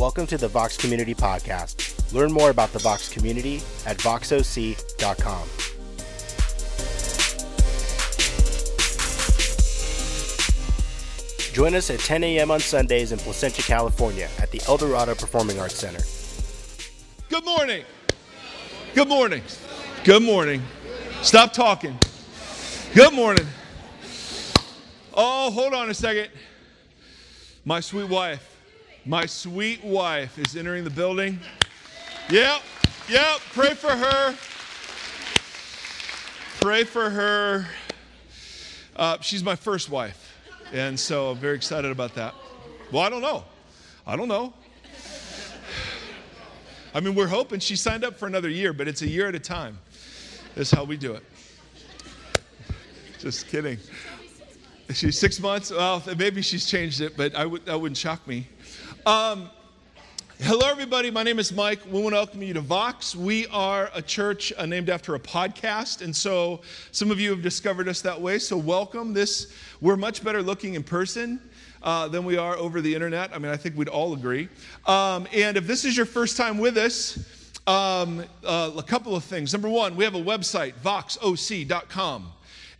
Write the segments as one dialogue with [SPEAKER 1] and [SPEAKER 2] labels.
[SPEAKER 1] Welcome to the Vox Community Podcast. Learn more about the Vox community at voxoc.com. Join us at 10 a.m. on Sundays in Placentia, California at the Eldorado Performing Arts Center.
[SPEAKER 2] Good morning. Good morning. Good morning. Stop talking. Good morning. Oh, hold on a second. My sweet wife. My sweet wife is entering the building. Yep. Yep. Pray for her. Pray for her. Uh, she's my first wife. And so I'm very excited about that. Well, I don't know. I don't know. I mean, we're hoping she signed up for another year, but it's a year at a time. That's how we do it. Just kidding. She's six months. Well, maybe she's changed it, but I would, that wouldn't shock me. Um, hello, everybody. My name is Mike. We want to welcome you to Vox. We are a church uh, named after a podcast, and so some of you have discovered us that way. So welcome. This we're much better looking in person. Uh, than we are over the internet. I mean, I think we'd all agree. Um, and if this is your first time with us, um, uh, a couple of things. Number one, we have a website, voxoc.com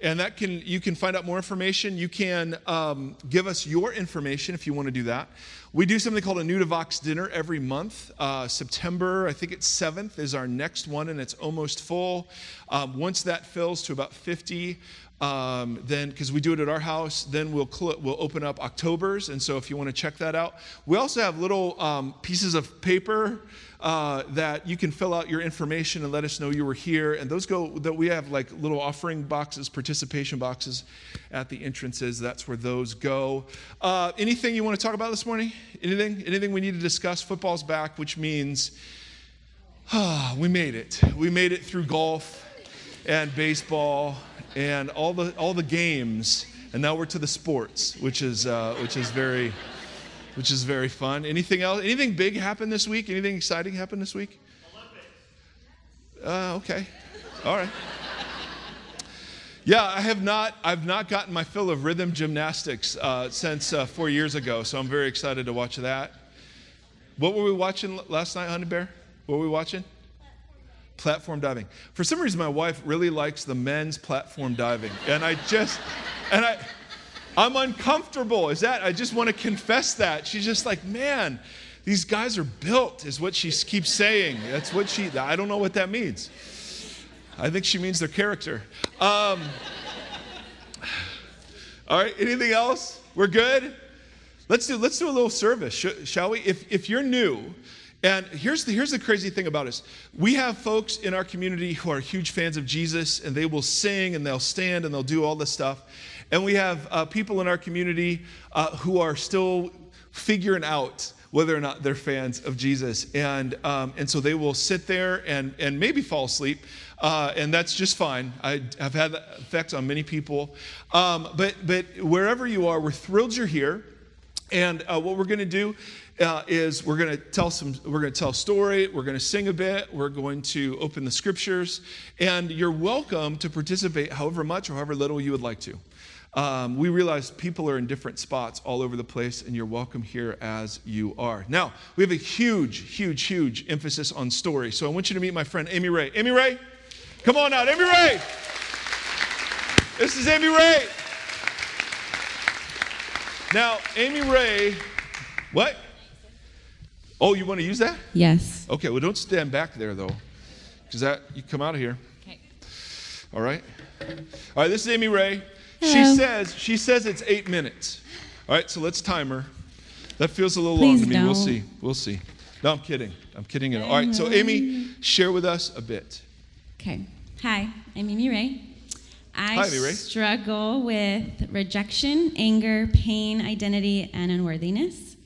[SPEAKER 2] and that can you can find out more information you can um, give us your information if you want to do that we do something called a to dinner every month. Uh, september i think it's 7th is our next one and it's almost full. Um, once that fills to about 50 um, then because we do it at our house then we'll cl- we'll open up october's and so if you want to check that out we also have little um, pieces of paper uh, that you can fill out your information and let us know you were here. And those go that we have like little offering boxes, participation boxes at the entrances. That's where those go. Uh, anything you want to talk about this morning? Anything? Anything we need to discuss? Football's back, which means we made it. We made it through golf and baseball and all the all the games. And now we're to the sports, which is uh, which is very which is very fun. Anything else? Anything big happened this week? Anything exciting happened this week? Uh, okay. All right. Yeah, I have not. I've not gotten my fill of rhythm gymnastics uh, since uh, four years ago, so I'm very excited to watch that. What were we watching last night, Honey Bear? What were we watching? Platform diving. For some reason, my wife really likes the men's platform diving, and I just, and I. I'm uncomfortable. Is that, I just want to confess that. She's just like, man, these guys are built, is what she keeps saying. That's what she, I don't know what that means. I think she means their character. Um, all right, anything else? We're good? Let's do, let's do a little service, shall we? If, if you're new, and here's the, here's the crazy thing about us. We have folks in our community who are huge fans of Jesus, and they will sing and they'll stand and they'll do all this stuff. And we have uh, people in our community uh, who are still figuring out whether or not they're fans of Jesus. And, um, and so they will sit there and, and maybe fall asleep. Uh, and that's just fine. I have had that effect on many people. Um, but, but wherever you are, we're thrilled you're here. And uh, what we're going to do uh, is we're going to tell some we're going to tell a story we're going to sing a bit we're going to open the scriptures and you're welcome to participate however much or however little you would like to um, we realize people are in different spots all over the place, and you're welcome here as you are. Now, we have a huge, huge, huge emphasis on story. So I want you to meet my friend Amy Ray. Amy Ray, come on out. Amy Ray. This is Amy Ray. Now, Amy Ray, what? Oh, you want to use that?
[SPEAKER 3] Yes.
[SPEAKER 2] Okay, well, don't stand back there, though, because that, you come out of here.
[SPEAKER 3] Okay.
[SPEAKER 2] All right? All right, this is Amy Ray.
[SPEAKER 3] Hello.
[SPEAKER 2] She says she says it's eight minutes. All right, so let's time her. That feels a little
[SPEAKER 3] Please
[SPEAKER 2] long to me.
[SPEAKER 3] don't.
[SPEAKER 2] We'll see. We'll see. No, I'm kidding. I'm kidding. All right, so Amy, share with us a bit.
[SPEAKER 3] Okay. Hi, I'm Amy Ray. I struggle with rejection, anger, pain, identity, and unworthiness.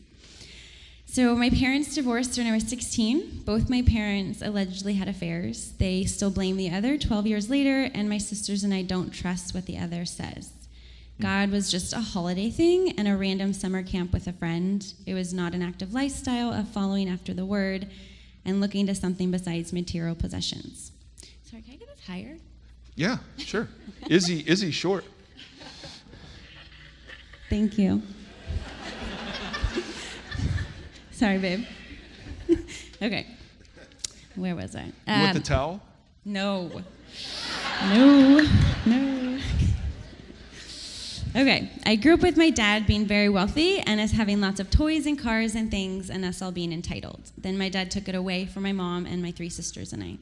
[SPEAKER 3] So, my parents divorced when I was 16. Both my parents allegedly had affairs. They still blame the other 12 years later, and my sisters and I don't trust what the other says. God was just a holiday thing and a random summer camp with a friend. It was not an active lifestyle of following after the word and looking to something besides material possessions. Sorry, can I get this higher?
[SPEAKER 2] Yeah, sure. Izzy, Izzy short.
[SPEAKER 3] Thank you. Sorry, babe. Okay. Where was I?
[SPEAKER 2] You want the
[SPEAKER 3] Um,
[SPEAKER 2] towel?
[SPEAKER 3] no. No. No. Okay. I grew up with my dad being very wealthy and us having lots of toys and cars and things and us all being entitled. Then my dad took it away from my mom and my three sisters and I.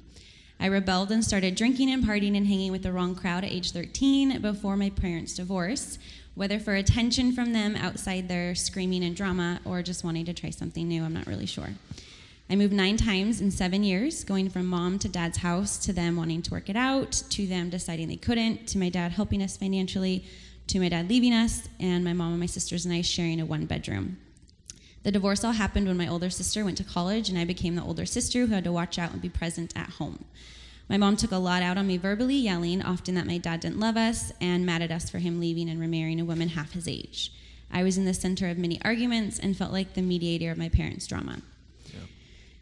[SPEAKER 3] I rebelled and started drinking and partying and hanging with the wrong crowd at age 13 before my parents' divorce, whether for attention from them outside their screaming and drama or just wanting to try something new, I'm not really sure. I moved nine times in seven years, going from mom to dad's house to them wanting to work it out, to them deciding they couldn't, to my dad helping us financially, to my dad leaving us, and my mom and my sisters and I sharing a one bedroom. The divorce all happened when my older sister went to college, and I became the older sister who had to watch out and be present at home. My mom took a lot out on me verbally, yelling often that my dad didn't love us and mad at us for him leaving and remarrying a woman half his age. I was in the center of many arguments and felt like the mediator of my parents' drama.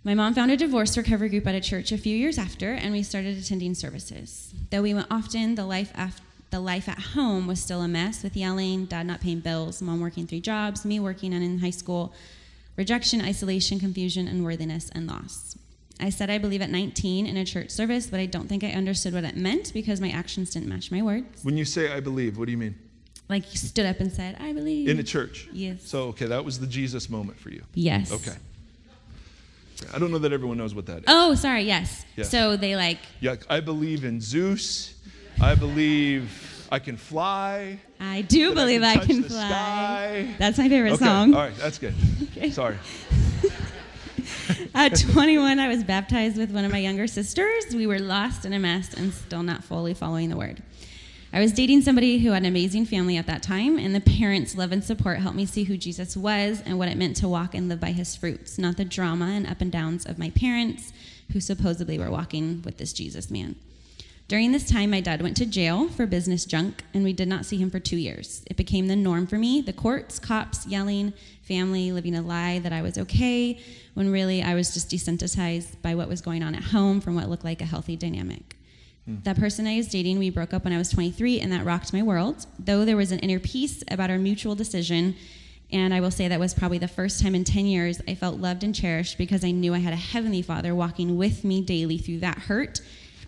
[SPEAKER 3] My mom found a divorce recovery group at a church a few years after, and we started attending services. Though we went often, the life af- the life at home was still a mess with yelling, dad not paying bills, mom working three jobs, me working and in high school, rejection, isolation, confusion, unworthiness, and loss. I said I believe at 19 in a church service, but I don't think I understood what it meant because my actions didn't match my words.
[SPEAKER 2] When you say I believe, what do you mean?
[SPEAKER 3] Like he stood up and said, "I believe."
[SPEAKER 2] In a church?
[SPEAKER 3] Yes.
[SPEAKER 2] So, okay, that was the Jesus moment for you.
[SPEAKER 3] yes.
[SPEAKER 2] Okay. I don't know that everyone knows what that is.
[SPEAKER 3] Oh, sorry. Yes.
[SPEAKER 2] Yes.
[SPEAKER 3] So they like
[SPEAKER 2] Yeah, I believe in Zeus. I believe I can fly.
[SPEAKER 3] I do
[SPEAKER 2] That I
[SPEAKER 3] believe
[SPEAKER 2] can
[SPEAKER 3] I can fly.
[SPEAKER 2] sky.
[SPEAKER 3] That's my favorite
[SPEAKER 2] Okay,
[SPEAKER 3] song.
[SPEAKER 2] all right, that's good.
[SPEAKER 3] Okay.
[SPEAKER 2] Sorry.
[SPEAKER 3] At 21, I was baptized with one of my younger sisters. We were lost in a mess and still not fully following the word. I was dating somebody who had an amazing family at that time, and the parents' love and support helped me see who Jesus was and what it meant to walk and live by his fruits, not the drama and up and downs of my parents, who supposedly were walking with this Jesus man. During this time, my dad went to jail for business junk, and we did not see him for two years. It became the norm for me the courts, cops, yelling, family, living a lie that I was okay, when really I was just desensitized by what was going on at home from what looked like a healthy dynamic. Hmm. That person I was dating, we broke up when I was 23, and that rocked my world. Though there was an inner peace about our mutual decision, and I will say that was probably the first time in 10 years I felt loved and cherished because I knew I had a heavenly father walking with me daily through that hurt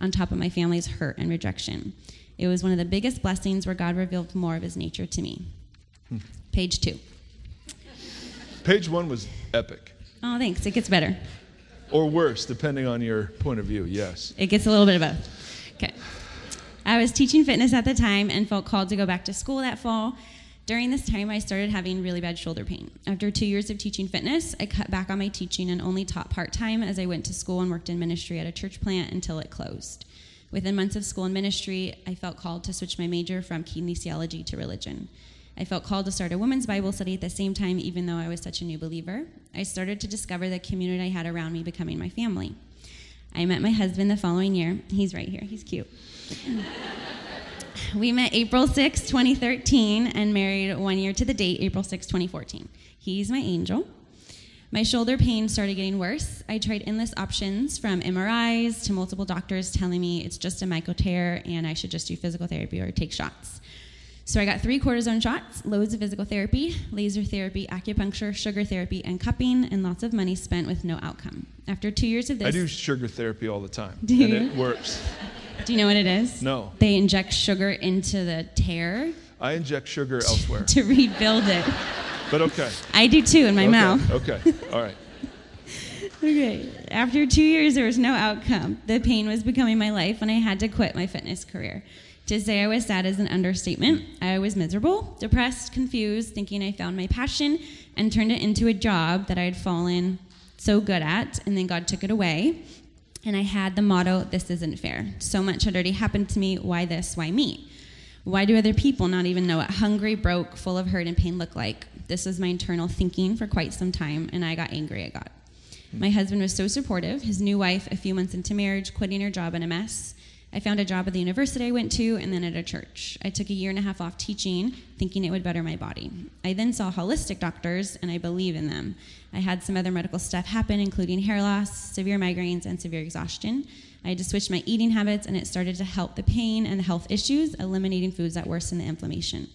[SPEAKER 3] on top of my family's hurt and rejection. It was one of the biggest blessings where God revealed more of his nature to me. Hmm. Page two.
[SPEAKER 2] Page one was epic,
[SPEAKER 3] Oh, thanks. It gets better.
[SPEAKER 2] or worse, depending on your point of view. Yes.
[SPEAKER 3] It gets a little bit of both. Okay. I was teaching fitness at the time and felt called to go back to school that fall. During this time, I started having really bad shoulder pain. After two years of teaching fitness, I cut back on my teaching and only taught part time as I went to school and worked in ministry at a church plant until it closed. Within months of school and ministry, I felt called to switch my major from kinesiology to religion. I felt called to start a women's Bible study at the same time, even though I was such a new believer. I started to discover the community I had around me becoming my family. I met my husband the following year. He's right here, he's cute. we met April 6, 2013, and married one year to the date, April 6, 2014. He's my angel. My shoulder pain started getting worse. I tried endless options from MRIs to multiple doctors telling me it's just a micro tear and I should just do physical therapy or take shots. So I got three cortisone shots, loads of physical therapy, laser therapy, acupuncture, sugar therapy, and cupping, and lots of money spent with no outcome. After two years of this,
[SPEAKER 2] I do sugar therapy all the time.
[SPEAKER 3] Do
[SPEAKER 2] and
[SPEAKER 3] you?
[SPEAKER 2] it works.
[SPEAKER 3] Do you know what it is?
[SPEAKER 2] No.
[SPEAKER 3] They inject sugar into the tear
[SPEAKER 2] I inject sugar elsewhere.
[SPEAKER 3] to rebuild it.
[SPEAKER 2] But okay.
[SPEAKER 3] I do too in my
[SPEAKER 2] okay.
[SPEAKER 3] mouth.
[SPEAKER 2] Okay. All right.
[SPEAKER 3] Okay. After two years, there was no outcome. The pain was becoming my life, and I had to quit my fitness career. To say I was sad is an understatement. I was miserable, depressed, confused, thinking I found my passion and turned it into a job that I had fallen so good at, and then God took it away. And I had the motto, This isn't fair. So much had already happened to me. Why this? Why me? Why do other people not even know what hungry, broke, full of hurt and pain look like? This was my internal thinking for quite some time, and I got angry at God. Hmm. My husband was so supportive. His new wife, a few months into marriage, quitting her job in a mess. I found a job at the university I went to and then at a church. I took a year and a half off teaching, thinking it would better my body. I then saw holistic doctors, and I believe in them. I had some other medical stuff happen, including hair loss, severe migraines, and severe exhaustion. I had to switch my eating habits, and it started to help the pain and the health issues, eliminating foods that worsen the inflammation.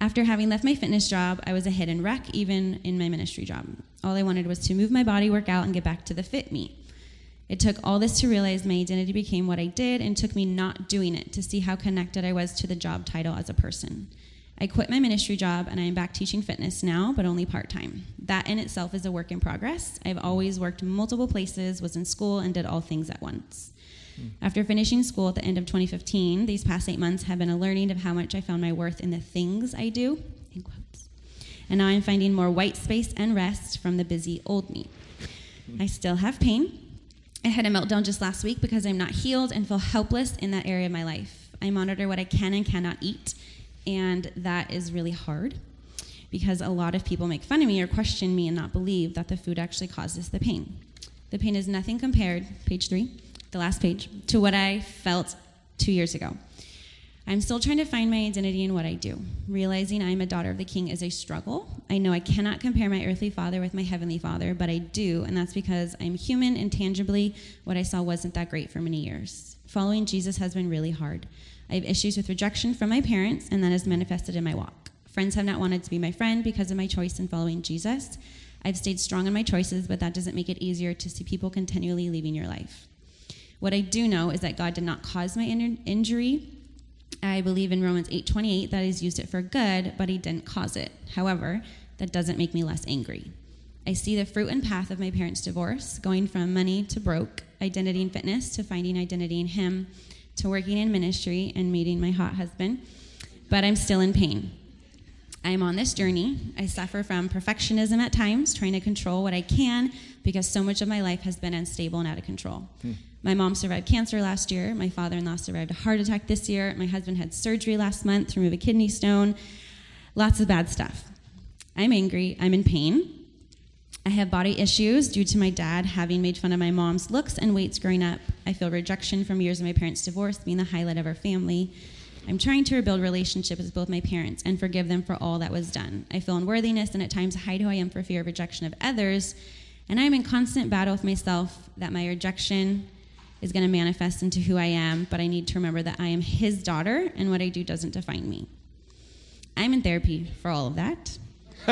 [SPEAKER 3] After having left my fitness job, I was a hidden wreck, even in my ministry job. All I wanted was to move my body, work out, and get back to the fit me. It took all this to realize my identity became what I did, and took me not doing it to see how connected I was to the job title as a person. I quit my ministry job and I am back teaching fitness now, but only part time. That in itself is a work in progress. I've always worked multiple places, was in school, and did all things at once. Mm. After finishing school at the end of 2015, these past eight months have been a learning of how much I found my worth in the things I do, in quotes. And now I'm finding more white space and rest from the busy old me. I still have pain. I had a meltdown just last week because I'm not healed and feel helpless in that area of my life. I monitor what I can and cannot eat and that is really hard because a lot of people make fun of me or question me and not believe that the food actually causes the pain. The pain is nothing compared, page three, the last page, to what I felt two years ago. I'm still trying to find my identity in what I do. Realizing I'm a daughter of the king is a struggle. I know I cannot compare my earthly father with my heavenly father, but I do, and that's because I'm human and tangibly what I saw wasn't that great for many years. Following Jesus has been really hard. I have issues with rejection from my parents, and that is manifested in my walk. Friends have not wanted to be my friend because of my choice in following Jesus. I've stayed strong in my choices, but that doesn't make it easier to see people continually leaving your life. What I do know is that God did not cause my in- injury. I believe in Romans 8:28 that He's used it for good, but He didn't cause it. However, that doesn't make me less angry. I see the fruit and path of my parents' divorce, going from money to broke, identity and fitness to finding identity in Him to working in ministry and meeting my hot husband, but I'm still in pain. I am on this journey. I suffer from perfectionism at times, trying to control what I can because so much of my life has been unstable and out of control. Hmm. My mom survived cancer last year. My father in law survived a heart attack this year. My husband had surgery last month to remove a kidney stone. Lots of bad stuff. I'm angry. I'm in pain. I have body issues due to my dad having made fun of my mom's looks and weights growing up. I feel rejection from years of my parents' divorce being the highlight of our family. I'm trying to rebuild relationships with both my parents and forgive them for all that was done. I feel unworthiness and at times hide who I am for fear of rejection of others. And I'm in constant battle with myself that my rejection is going to manifest into who I am, but I need to remember that I am his daughter and what I do doesn't define me. I'm in therapy for all of that.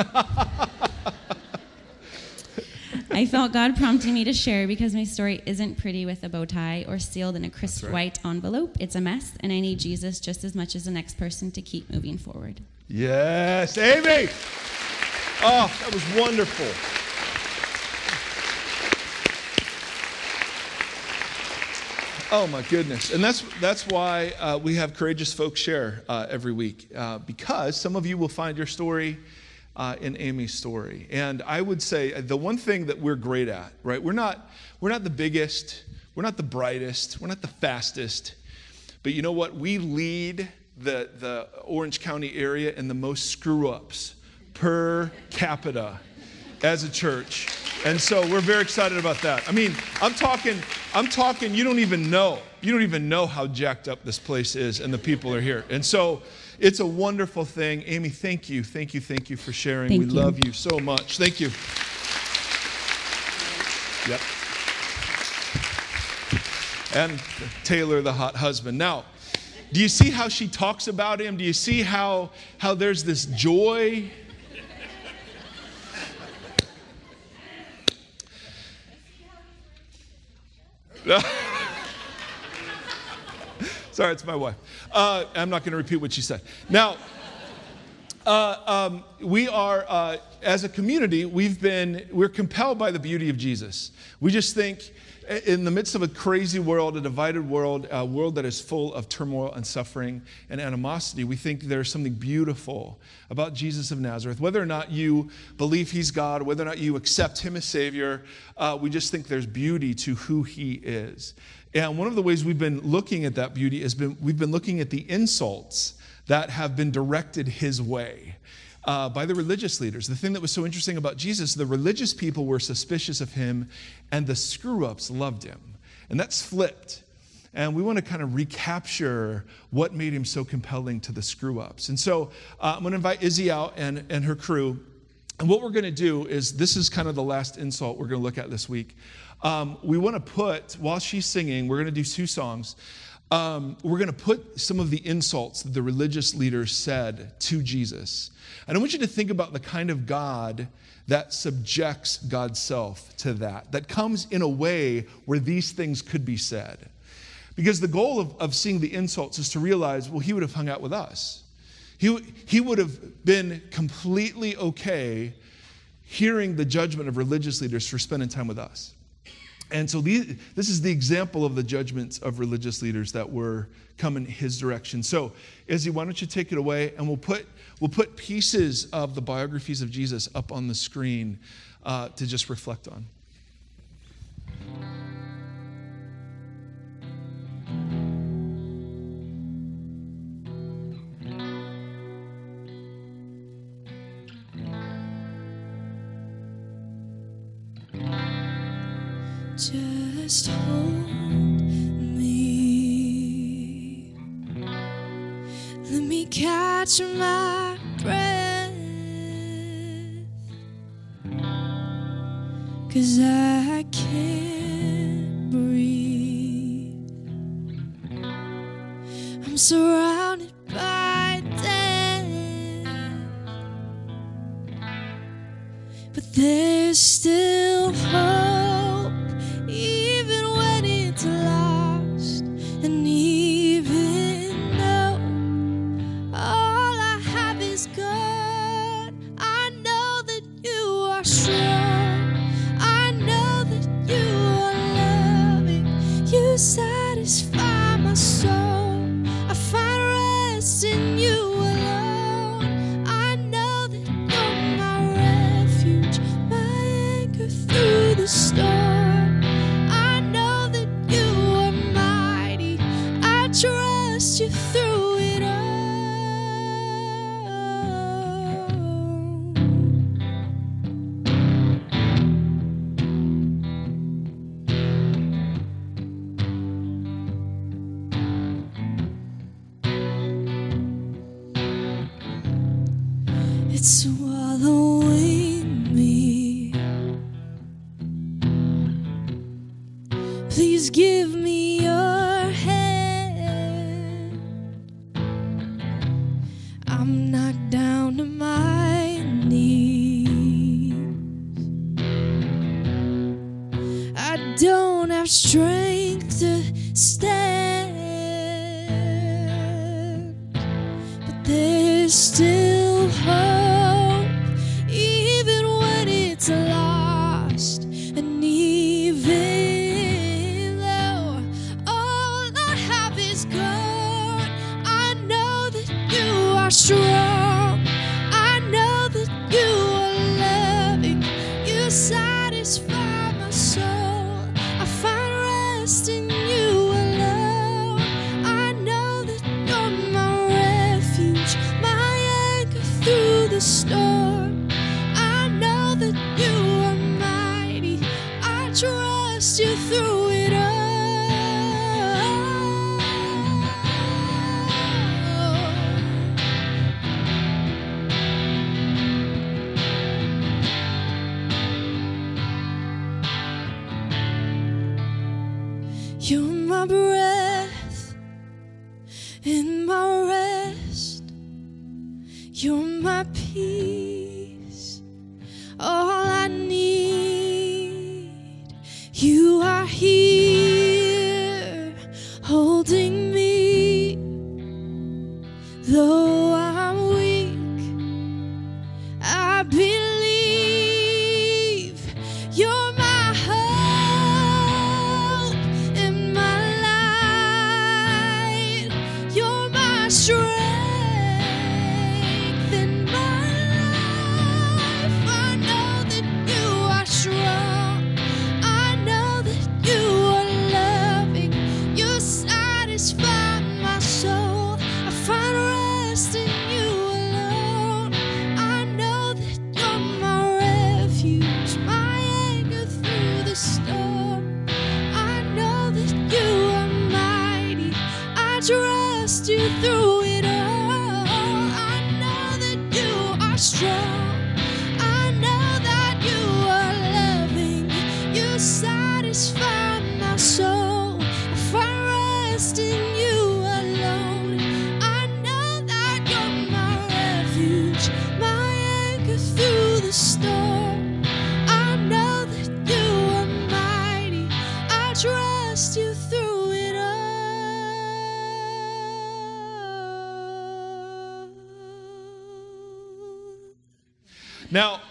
[SPEAKER 3] I felt God prompting me to share because my story isn't pretty with a bow tie or sealed in a crisp right. white envelope. It's a mess, and I need Jesus just as much as the next person to keep moving forward.
[SPEAKER 2] Yes, Amy. Oh, that was wonderful. Oh my goodness, and that's that's why uh, we have courageous folks share uh, every week uh, because some of you will find your story uh, in Amy's story. And I would say uh, the one thing that we're great at, right? We're not, we're not the biggest, we're not the brightest, we're not the fastest, but you know what? We lead the, the Orange County area in the most screw ups per capita as a church. And so we're very excited about that. I mean, I'm talking, I'm talking, you don't even know. You don't even know how jacked up this place is and the people are here. And so it's a wonderful thing. Amy, thank you. Thank you. Thank you for sharing.
[SPEAKER 3] Thank
[SPEAKER 2] we
[SPEAKER 3] you.
[SPEAKER 2] love you so much. Thank you. Yep. And Taylor, the hot husband. Now, do you see how she talks about him? Do you see how, how there's this joy? Sorry, it's my wife. Uh, I'm not going to repeat what she said. Now, uh, um, we are, uh, as a community, we've been, we're compelled by the beauty of Jesus. We just think, in the midst of a crazy world, a divided world, a world that is full of turmoil and suffering and animosity, we think there's something beautiful about Jesus of Nazareth. Whether or not you believe he's God, whether or not you accept him as Savior, uh, we just think there's beauty to who he is. And one of the ways we've been looking at that beauty has been we've been looking at the insults that have been directed his way. Uh, by the religious leaders. The thing that was so interesting about Jesus, the religious people were suspicious of him, and the screw ups loved him. And that's flipped. And we want to kind of recapture what made him so compelling to the screw ups. And so uh, I'm going to invite Izzy out and, and her crew. And what we're going to do is this is kind of the last insult we're going to look at this week. Um, we want to put, while she's singing, we're going to do two songs. Um, we're going to put some of the insults that the religious leaders said to Jesus. And I want you to think about the kind of God that subjects God's self to that, that comes in a way where these things could be said. Because the goal of, of seeing the insults is to realize, well, he would have hung out with us. He, he would have been completely okay hearing the judgment of religious leaders for spending time with us. And so this is the example of the judgments of religious leaders that were coming his direction. So, Izzy, why don't you take it away? And we'll put, we'll put pieces of the biographies of Jesus up on the screen uh, to just reflect on.
[SPEAKER 4] Just hold me. Let me catch my breath. Cause I can't breathe. I'm surrounded by death. But there's still hope, satisfy my soul. I find rest in you alone. I know that you're my refuge, my anchor through the storm. I know that you are mighty. I trust you through it all.
[SPEAKER 2] Now,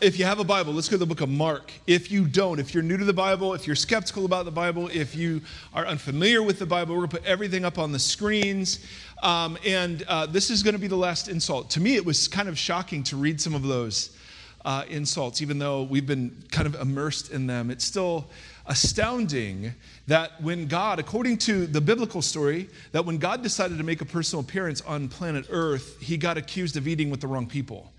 [SPEAKER 2] if you have a Bible, let's go to the book of Mark. If you don't, if you're new to the Bible, if you're skeptical about the Bible, if you are unfamiliar with the Bible, we're going to put everything up on the screens. Um, and uh, this is going to be the last insult. To me, it was kind of shocking to read some of those uh, insults, even though we've been kind of immersed in them. It's still astounding that when God, according to the biblical story, that when God decided to make a personal appearance on planet Earth, he got accused of eating with the wrong people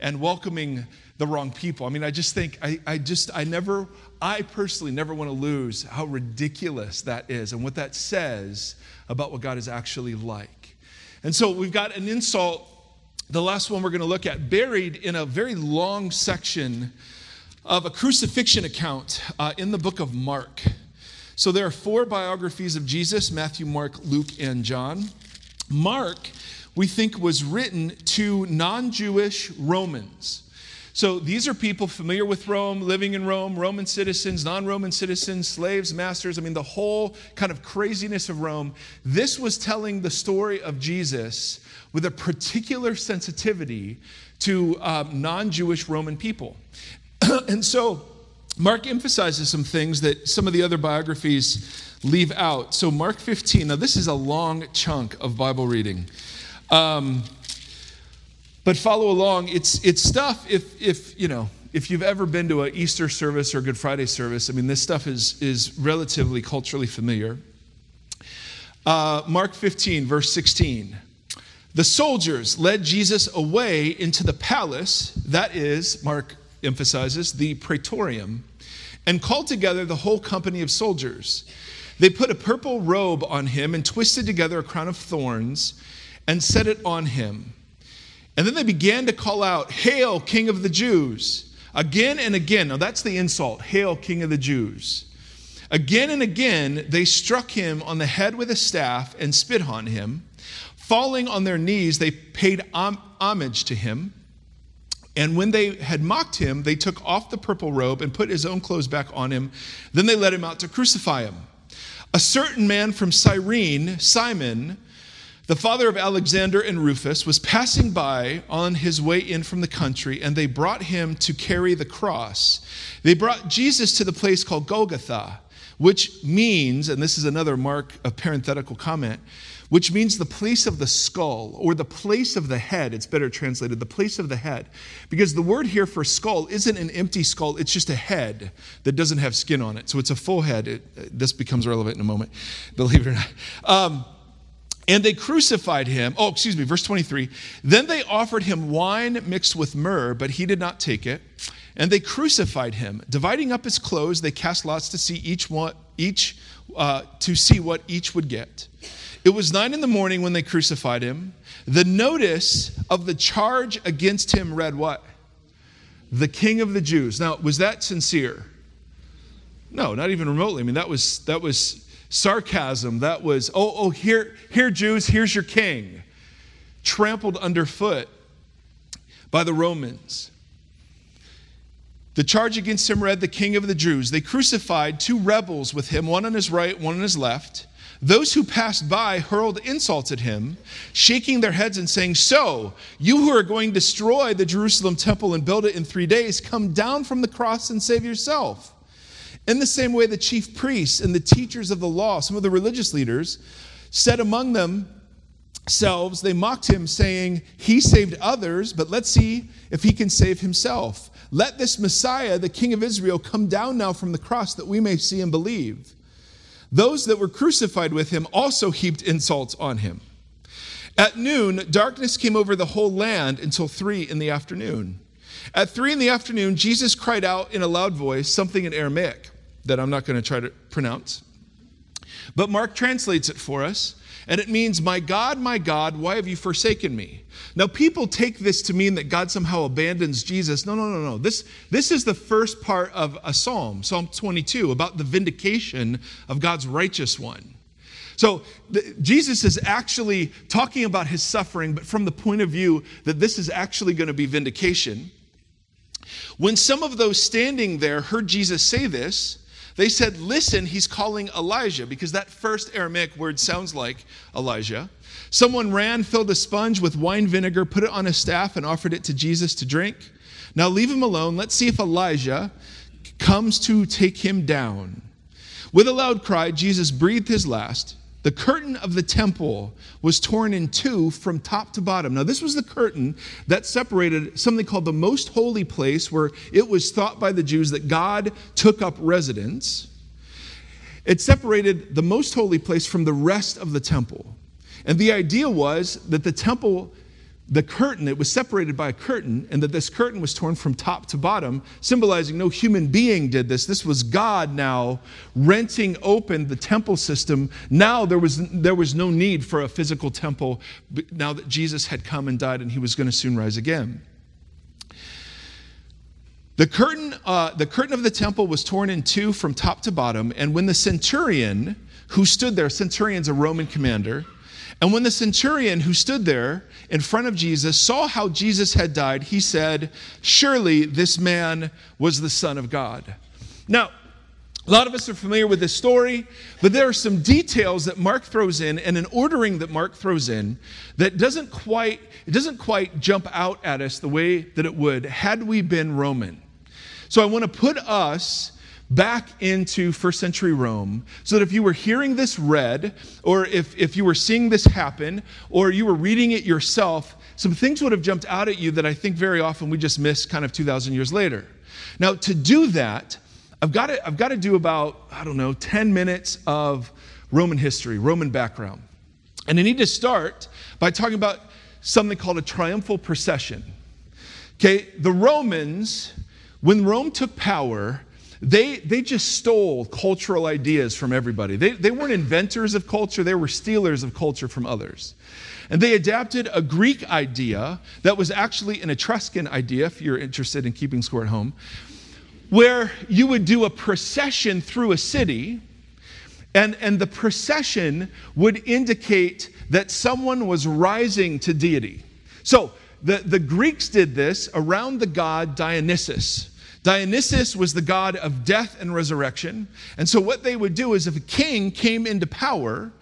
[SPEAKER 2] and welcoming the wrong people. I mean, I just think, I, I just, I never, I personally never want to lose how ridiculous that is and what that says about what God is actually like. And so we've got an insult, the last one we're going to look at, buried in a very long section of a crucifixion account uh, in the book of Mark. So there are four biographies of Jesus Matthew, Mark, Luke, and John. Mark we think was written to non Jewish Romans. So these are people familiar with Rome, living in Rome, Roman citizens, non Roman citizens, slaves, masters. I mean, the whole kind of craziness of Rome. This was telling the story of Jesus with a particular sensitivity to um, non Jewish Roman people. and so Mark emphasizes some things that some of the other biographies leave out. So, Mark 15, now this is a long chunk of Bible reading. Um, but follow along. It's, it's stuff, if, if, you know, if you've ever been to an Easter service or a Good Friday service, I mean, this stuff is, is relatively culturally familiar. Uh, Mark 15, verse 16. The soldiers led Jesus away into the palace, that is, Mark emphasizes, the praetorium, and called together the whole company of soldiers. They put a purple robe on him and twisted together a crown of thorns and set it on him. And then they began to call out, Hail, King of the Jews! Again and again. Now that's the insult Hail, King of the Jews! Again and again, they struck him on the head with a staff and spit on him. Falling on their knees, they paid homage to him. And when they had mocked him, they took off the purple robe and put his own clothes back on him. Then they led him out to crucify him. A certain man from Cyrene, Simon, the father of Alexander and Rufus was passing by on his way in from the country, and they brought him to carry the cross. They brought Jesus to the place called Golgotha, which means, and this is another mark of parenthetical comment, which means the place of the skull or the place of the head. It's better translated, the place of the head. Because the word here for skull isn't an empty skull, it's just a head that doesn't have skin on it. So it's a full head. It, this becomes relevant in a moment, believe it or not. Um, and they crucified him. Oh, excuse me, verse 23. Then they offered him wine mixed with myrrh, but he did not take it. And they crucified him. Dividing up his clothes, they cast lots to see each one, each uh, to see what each would get. It was nine in the morning when they crucified him. The notice of the charge against him read what? The King of the Jews. Now, was that sincere? No, not even remotely. I mean, that was that was sarcasm. That was, oh, oh, here, here, Jews, here's your king. Trampled underfoot by the Romans. The charge against him read, the king of the Jews. They crucified two rebels with him, one on his right, one on his left. Those who passed by hurled insults at him, shaking their heads and saying, So, you who are going to destroy the Jerusalem temple and build it in three days, come down from the cross and save yourself. In the same way, the chief priests and the teachers of the law, some of the religious leaders, said among themselves, they mocked him, saying, He saved others, but let's see if he can save himself. Let this Messiah, the King of Israel, come down now from the cross that we may see and believe. Those that were crucified with him also heaped insults on him. At noon, darkness came over the whole land until three in the afternoon. At three in the afternoon, Jesus cried out in a loud voice something in Aramaic that I'm not going to try to pronounce. But Mark translates it for us, and it means, My God, my God, why have you forsaken me? Now, people take this to mean that God somehow abandons Jesus. No, no, no, no. This, this is the first part of a psalm, Psalm 22, about the vindication of God's righteous one. So, the, Jesus is actually talking about his suffering, but from the point of view that this is actually going to be vindication. When some of those standing there heard Jesus say this, They said, Listen, he's calling Elijah, because that first Aramaic word sounds like Elijah. Someone ran, filled a sponge with wine vinegar, put it on a staff, and offered it to Jesus to drink. Now leave him alone. Let's see if Elijah comes to take him down. With a loud cry, Jesus breathed his last. The curtain of the temple was torn in two from top to bottom. Now, this was the curtain that separated something called the most holy place, where it was thought by the Jews that God took up residence. It separated the most holy place from the rest of the temple. And the idea was that the temple the curtain, it was separated by a curtain, and that this curtain was torn from top to bottom, symbolizing no human being did this. This was God now renting open the temple system. Now there was, there was no need for a physical temple, now that Jesus had come and died and he was going to soon rise again. The curtain, uh, the curtain of the temple was torn in two from top to bottom, and when the centurion who stood there, centurion's a Roman commander, and when the centurion who stood there in front of Jesus saw how Jesus had died, he said, Surely this man was the Son of God. Now, a lot of us are familiar with this story, but there are some details that Mark throws in and an ordering that Mark throws in that doesn't quite it doesn't quite jump out at us the way that it would had we been Roman. So I want to put us back into first century Rome so that if you were hearing this read, or if, if you were seeing this happen, or you were reading it yourself, some things would have jumped out at you that I think very often we just miss kind of 2,000 years later. Now, to do that, I've got to, I've got to do about, I don't know, 10 minutes of Roman history, Roman background. And I need to start by talking about something called a triumphal procession. Okay, the Romans, when Rome took power, they, they just stole cultural ideas from everybody. They, they weren't inventors of culture, they were stealers of culture from others. And they adapted a Greek idea that was actually an Etruscan idea, if you're interested in keeping score at home, where you would do a procession through a city, and, and the procession would indicate that someone was rising to deity. So the, the Greeks did this around the god Dionysus. Dionysus was the god of death and resurrection. And so, what they would do is if a king came into power,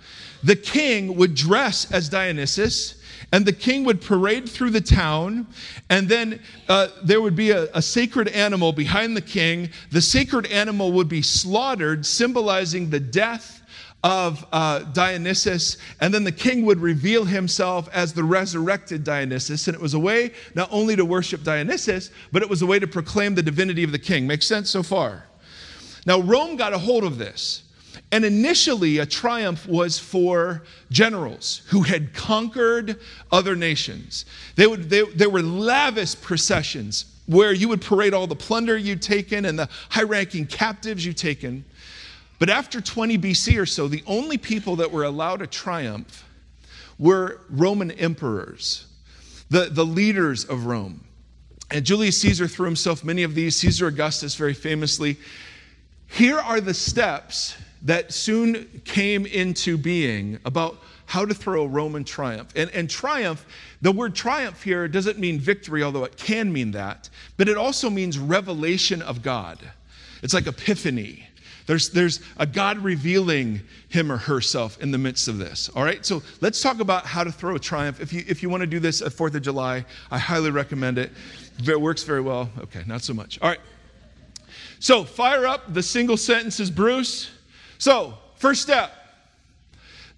[SPEAKER 2] the king would dress as Dionysus, and the king would parade through the town, and then uh, there would be a, a sacred animal behind the king. The sacred animal would be slaughtered, symbolizing the death of uh, Dionysus, and then the king would reveal himself as the resurrected Dionysus. And it was a way not only to worship Dionysus, but it was a way to proclaim the divinity of the king. Makes sense so far? Now, Rome got a hold of this. And initially, a triumph was for generals who had conquered other nations. They would, they, there were lavish processions where you would parade all the plunder you'd taken and the high ranking captives you'd taken. But after 20 BC or so, the only people that were allowed to triumph were Roman emperors, the, the leaders of Rome. And Julius Caesar threw himself many of these, Caesar Augustus very famously. Here are the steps that soon came into being about how to throw a Roman triumph. And, and triumph, the word triumph here doesn't mean victory, although it can mean that, but it also means revelation of God. It's like epiphany. There's, there's a God revealing him or herself in the midst of this. All right, so let's talk about how to throw a triumph. If you, if you want to do this at 4th of July, I highly recommend it. It works very well. Okay, not so much. All right. So fire up the single sentences, Bruce. So, first step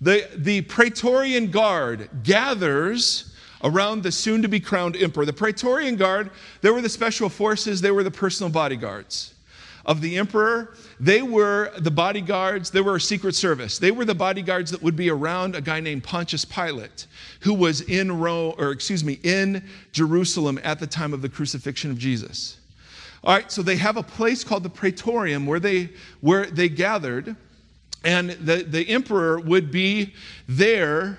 [SPEAKER 2] the, the Praetorian Guard gathers around the soon to be crowned emperor. The Praetorian Guard, they were the special forces, they were the personal bodyguards of the emperor. They were the bodyguards, they were a secret service. They were the bodyguards that would be around a guy named Pontius Pilate, who was in Rome, or excuse me, in Jerusalem at the time of the crucifixion of Jesus. All right, so they have a place called the Praetorium where they where they gathered, and the, the emperor would be there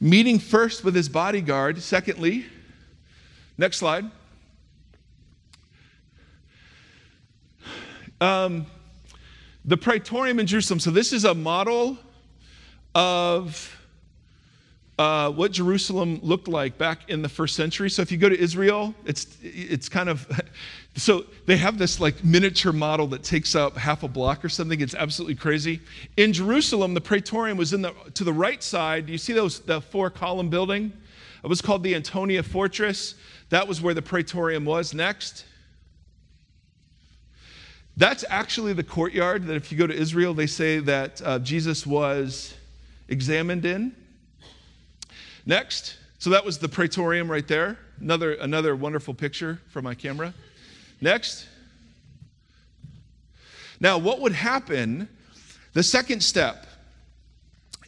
[SPEAKER 2] meeting first with his bodyguard. Secondly, next slide. Um, the Praetorium in Jerusalem. So, this is a model of uh, what Jerusalem looked like back in the first century. So if you go to Israel, it's it's kind of so they have this like miniature model that takes up half a block or something. It's absolutely crazy. In Jerusalem, the Praetorium was in the to the right side. You see those the four column building? It was called the Antonia Fortress. That was where the Praetorium was. Next. That's actually the courtyard that, if you go to Israel, they say that uh, Jesus was examined in. Next. So that was the Praetorium right there. Another, another wonderful picture from my camera. Next. Now, what would happen? The second step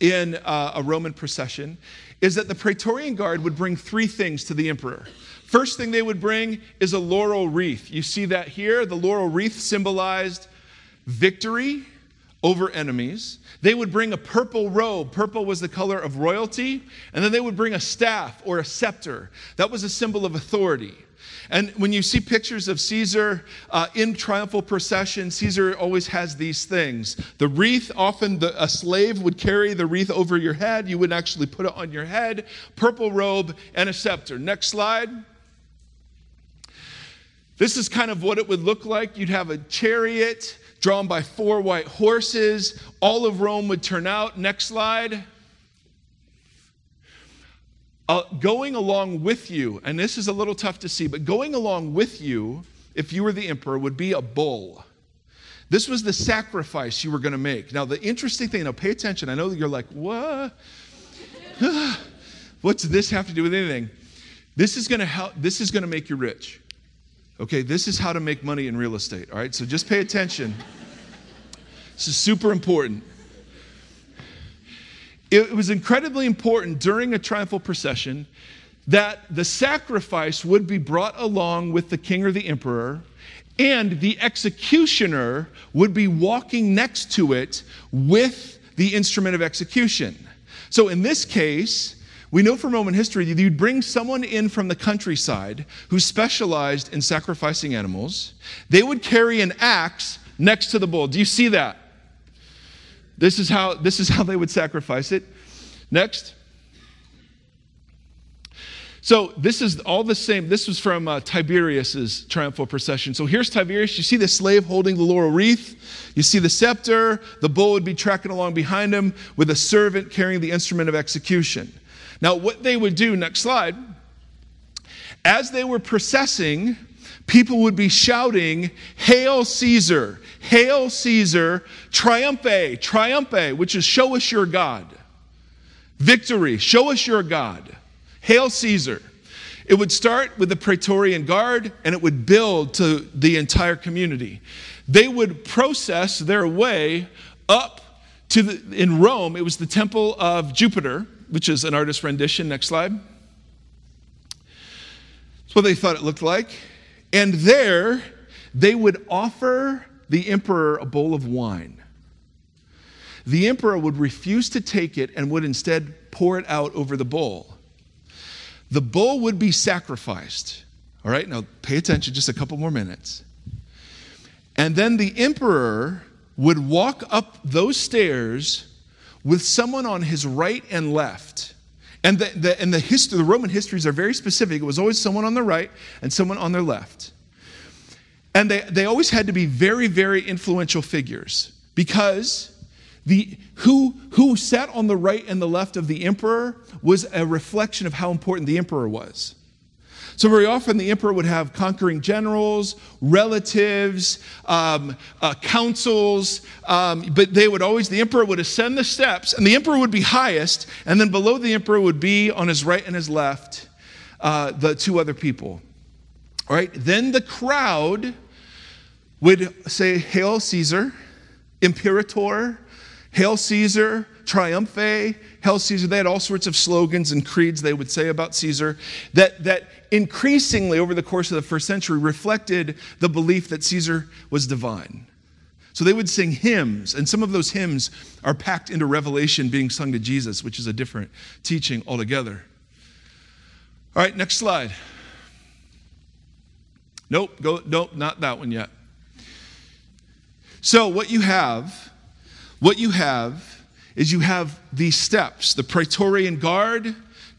[SPEAKER 2] in uh, a Roman procession is that the Praetorian Guard would bring three things to the emperor. First thing they would bring is a laurel wreath. You see that here. The laurel wreath symbolized victory over enemies. They would bring a purple robe. Purple was the color of royalty. And then they would bring a staff or a scepter. That was a symbol of authority. And when you see pictures of Caesar uh, in triumphal procession, Caesar always has these things. The wreath, often the, a slave would carry the wreath over your head. You wouldn't actually put it on your head. Purple robe and a scepter. Next slide. This is kind of what it would look like. You'd have a chariot drawn by four white horses. All of Rome would turn out. Next slide. Uh, going along with you, and this is a little tough to see, but going along with you, if you were the emperor, would be a bull. This was the sacrifice you were going to make. Now, the interesting thing, now pay attention. I know that you're like, what? What's this have to do with anything? This is going to help, this is going to make you rich. Okay, this is how to make money in real estate, all right? So just pay attention. this is super important. It was incredibly important during a triumphal procession that the sacrifice would be brought along with the king or the emperor, and the executioner would be walking next to it with the instrument of execution. So in this case, we know from Roman history that you'd bring someone in from the countryside who specialized in sacrificing animals. They would carry an axe next to the bull. Do you see that? This is how, this is how they would sacrifice it. Next. So this is all the same. This was from uh, Tiberius's triumphal procession. So here's Tiberius. You see the slave holding the laurel wreath. You see the scepter. The bull would be tracking along behind him with a servant carrying the instrument of execution. Now, what they would do, next slide, as they were processing, people would be shouting, Hail Caesar, Hail Caesar, Triumphe, Triumphe, which is show us your God. Victory, show us your God. Hail Caesar. It would start with the Praetorian Guard and it would build to the entire community. They would process their way up to the, in Rome, it was the temple of Jupiter, which is an artist's rendition. Next slide. That's what they thought it looked like. And there, they would offer the emperor a bowl of wine. The emperor would refuse to take it and would instead pour it out over the bowl. The bowl would be sacrificed. All right, now pay attention just a couple more minutes. And then the emperor would walk up those stairs with someone on his right and left. And the, the, and the, history, the Roman histories are very specific. It was always someone on the right and someone on their left. And they, they always had to be very, very influential figures because the, who, who sat on the right and the left of the emperor was a reflection of how important the emperor was. So, very often the emperor would have conquering generals, relatives, um, uh, councils, um, but they would always, the emperor would ascend the steps, and the emperor would be highest, and then below the emperor would be on his right and his left uh, the two other people. All right, then the crowd would say, Hail Caesar, Imperator, Hail Caesar, Triumphe, Hail Caesar. They had all sorts of slogans and creeds they would say about Caesar that, that increasingly over the course of the first century reflected the belief that Caesar was divine. So they would sing hymns, and some of those hymns are packed into Revelation being sung to Jesus, which is a different teaching altogether. All right, next slide. Nope, go, nope, not that one yet. So what you have, what you have is you have these steps. The Praetorian Guard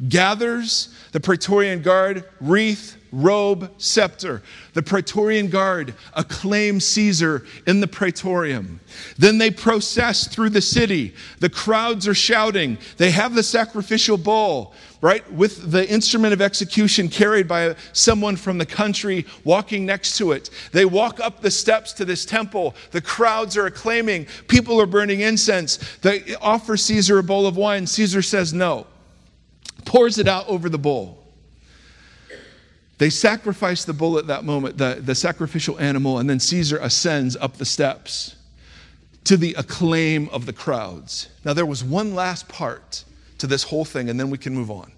[SPEAKER 2] gathers, the Praetorian Guard wreath, robe, scepter. The Praetorian Guard acclaim Caesar in the Praetorium. Then they process through the city. The crowds are shouting. They have the sacrificial bull, right, with the instrument of execution carried by someone from the country walking next to it. They walk up the steps to this temple. The crowds are acclaiming. People are burning incense. They offer Caesar a bowl of wine. Caesar says no, pours it out over the bowl. They sacrifice the bull at that moment, the, the sacrificial animal, and then Caesar ascends up the steps to the acclaim of the crowds. Now, there was one last part to this whole thing, and then we can move on.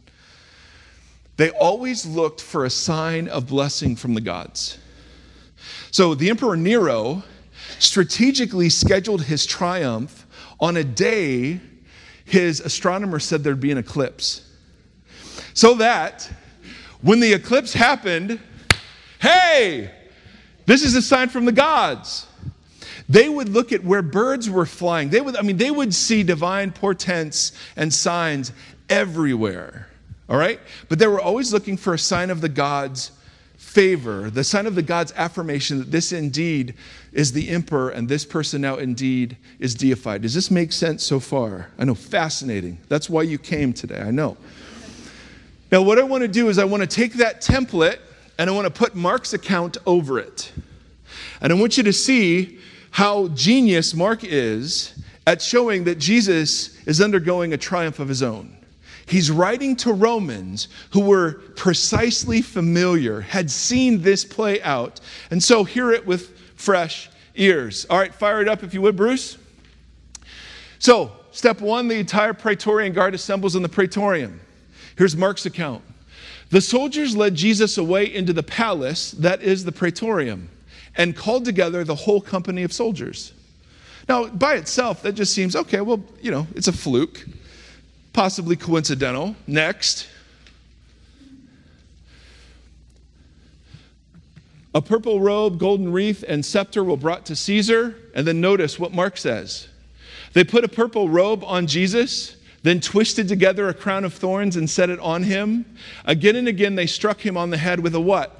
[SPEAKER 2] They always looked for a sign of blessing from the gods. So, the Emperor Nero strategically scheduled his triumph on a day his astronomer said there'd be an eclipse. So that when the eclipse happened, hey, this is a sign from the gods. They would look at where birds were flying. They would, I mean, they would see divine portents and signs everywhere. All right? But they were always looking for a sign of the gods' favor, the sign of the gods' affirmation that this indeed is the emperor and this person now indeed is deified. Does this make sense so far? I know, fascinating. That's why you came today. I know. Now, what I want to do is I want to take that template and I want to put Mark's account over it. And I want you to see how genius Mark is at showing that Jesus is undergoing a triumph of his own. He's writing to Romans who were precisely familiar, had seen this play out, and so hear it with fresh ears. All right, fire it up if you would, Bruce. So, step one the entire Praetorian Guard assembles in the Praetorium. Here's Mark's account. The soldiers led Jesus away into the palace, that is the praetorium, and called together the whole company of soldiers. Now, by itself, that just seems okay, well, you know, it's a fluke, possibly coincidental. Next. A purple robe, golden wreath, and scepter were brought to Caesar. And then notice what Mark says. They put a purple robe on Jesus then twisted together a crown of thorns and set it on him. Again and again they struck him on the head with a what?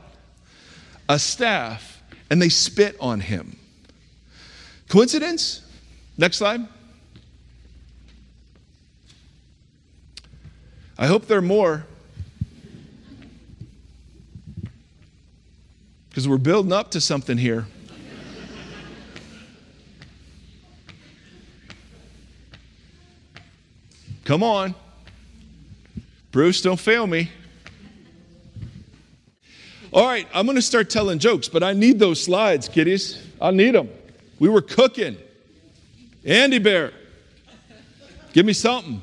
[SPEAKER 2] A staff, and they spit on him. Coincidence? Next slide. I hope there are more. Because we're building up to something here. Come on. Bruce, don't fail me. All right, I'm going to start telling jokes, but I need those slides, kiddies. I need them. We were cooking. Andy Bear, give me something.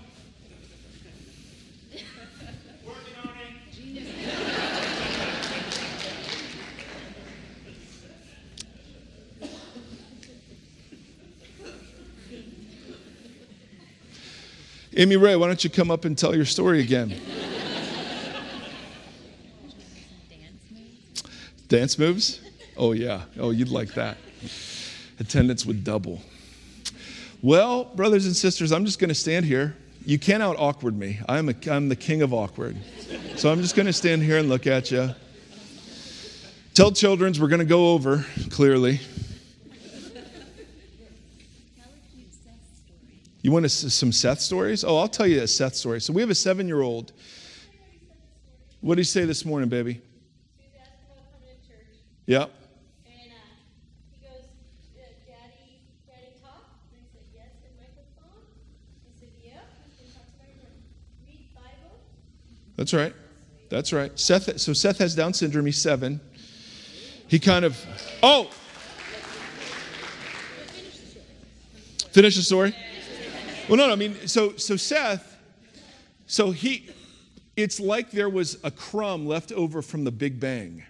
[SPEAKER 2] Amy Ray, why don't you come up and tell your story again? Dance moves? Oh, yeah. Oh, you'd like that. Attendance would double. Well, brothers and sisters, I'm just going to stand here. You can't out awkward me. I'm, a, I'm the king of awkward. So I'm just going to stand here and look at you. Tell children's we're going to go over, clearly. You want a, some Seth stories? Oh, I'll tell you a Seth story. So we have a seven year old. What did he say this morning, baby? Yeah.
[SPEAKER 5] And uh, he goes, Daddy, Daddy talk? And I said, yes, in microphone. He said, yep, he can talk to my read Bible.
[SPEAKER 2] That's right. That's right. Seth, so Seth has Down syndrome. He's seven. He kind of, oh! Finish the story? Well, no, no, I mean, so, so Seth, so he, it's like there was a crumb left over from the Big Bang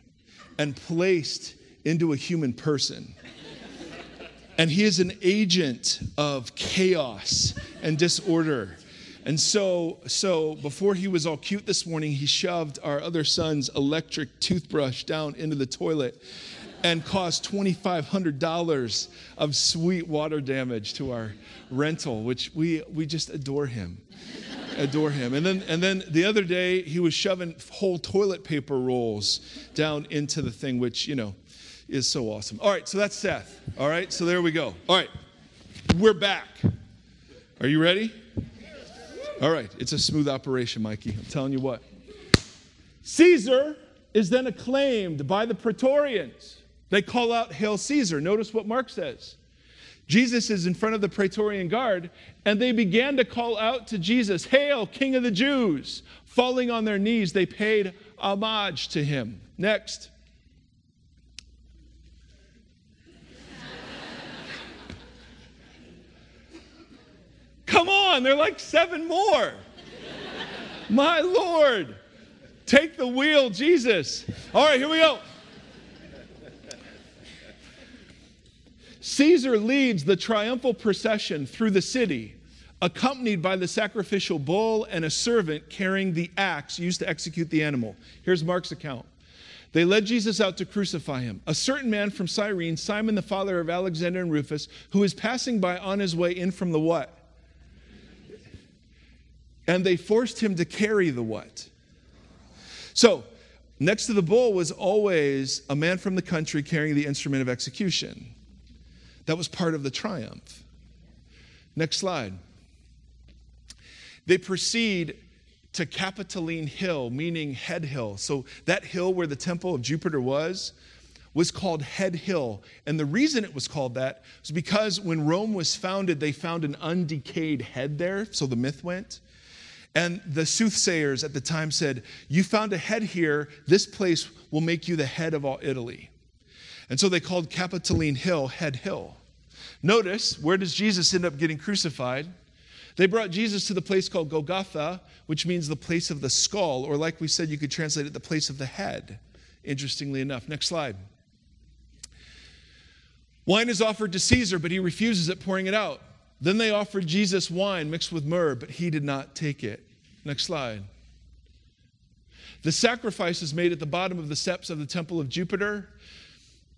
[SPEAKER 2] and placed into a human person. And he is an agent of chaos and disorder. And so, so before he was all cute this morning, he shoved our other son's electric toothbrush down into the toilet. And caused $2,500 of sweet water damage to our rental, which we, we just adore him. adore him. And then, and then the other day, he was shoving whole toilet paper rolls down into the thing, which, you know, is so awesome. All right, so that's Seth. All right, so there we go. All right, we're back. Are you ready? All right, it's a smooth operation, Mikey. I'm telling you what. Caesar is then acclaimed by the Praetorians. They call out, Hail Caesar. Notice what Mark says. Jesus is in front of the Praetorian Guard, and they began to call out to Jesus, Hail, King of the Jews. Falling on their knees, they paid homage to him. Next. Come on, they're like seven more. My Lord, take the wheel, Jesus. All right, here we go. Caesar leads the triumphal procession through the city, accompanied by the sacrificial bull and a servant carrying the axe used to execute the animal. Here's Mark's account. They led Jesus out to crucify him. A certain man from Cyrene, Simon the father of Alexander and Rufus, who was passing by on his way in from the what? And they forced him to carry the what? So, next to the bull was always a man from the country carrying the instrument of execution. That was part of the triumph. Next slide. They proceed to Capitoline Hill, meaning Head Hill. So that hill where the temple of Jupiter was was called Head Hill. And the reason it was called that was because when Rome was founded, they found an undecayed head there, so the myth went. And the soothsayers at the time said, You found a head here, this place will make you the head of all Italy. And so they called Capitoline Hill Head Hill. Notice, where does Jesus end up getting crucified? They brought Jesus to the place called Golgotha, which means the place of the skull, or like we said, you could translate it the place of the head, interestingly enough. Next slide. Wine is offered to Caesar, but he refuses it, pouring it out. Then they offered Jesus wine mixed with myrrh, but he did not take it. Next slide. The sacrifice is made at the bottom of the steps of the temple of Jupiter.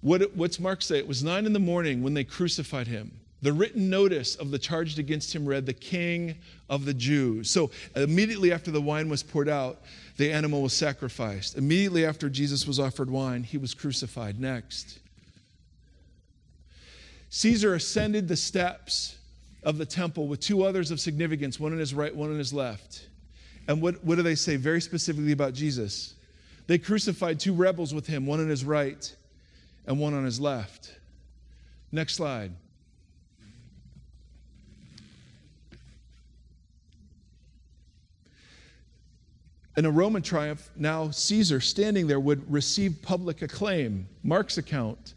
[SPEAKER 2] What, what's Mark say? It was nine in the morning when they crucified him. The written notice of the charge against him read, The King of the Jews. So immediately after the wine was poured out, the animal was sacrificed. Immediately after Jesus was offered wine, he was crucified. Next. Caesar ascended the steps of the temple with two others of significance, one on his right, one on his left. And what, what do they say very specifically about Jesus? They crucified two rebels with him, one on his right and one on his left. Next slide. In a Roman triumph, now Caesar standing there would receive public acclaim. Mark's account.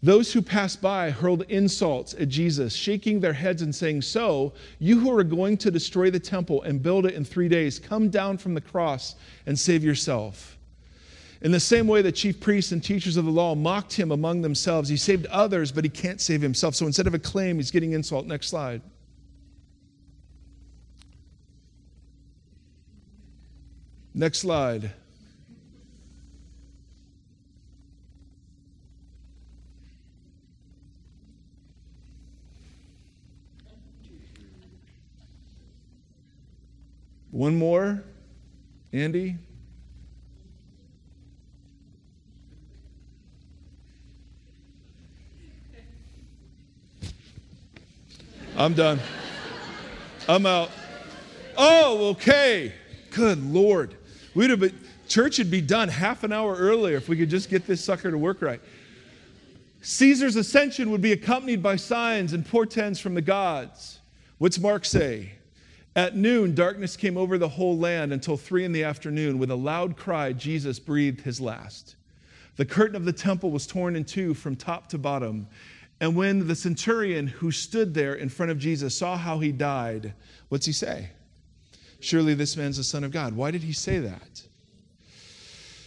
[SPEAKER 2] Those who passed by hurled insults at Jesus, shaking their heads and saying, So, you who are going to destroy the temple and build it in three days, come down from the cross and save yourself. In the same way, the chief priests and teachers of the law mocked him among themselves. He saved others, but he can't save himself. So instead of acclaim, he's getting insult. Next slide. Next slide. One more, Andy. I'm done. I'm out. Oh, okay. Good Lord. We'd have been, church would be done half an hour earlier if we could just get this sucker to work right. Caesar's ascension would be accompanied by signs and portents from the gods. What's Mark say? At noon, darkness came over the whole land until three in the afternoon. With a loud cry, Jesus breathed his last. The curtain of the temple was torn in two from top to bottom. And when the centurion who stood there in front of Jesus saw how he died, what's he say? Surely this man's the Son of God. Why did he say that?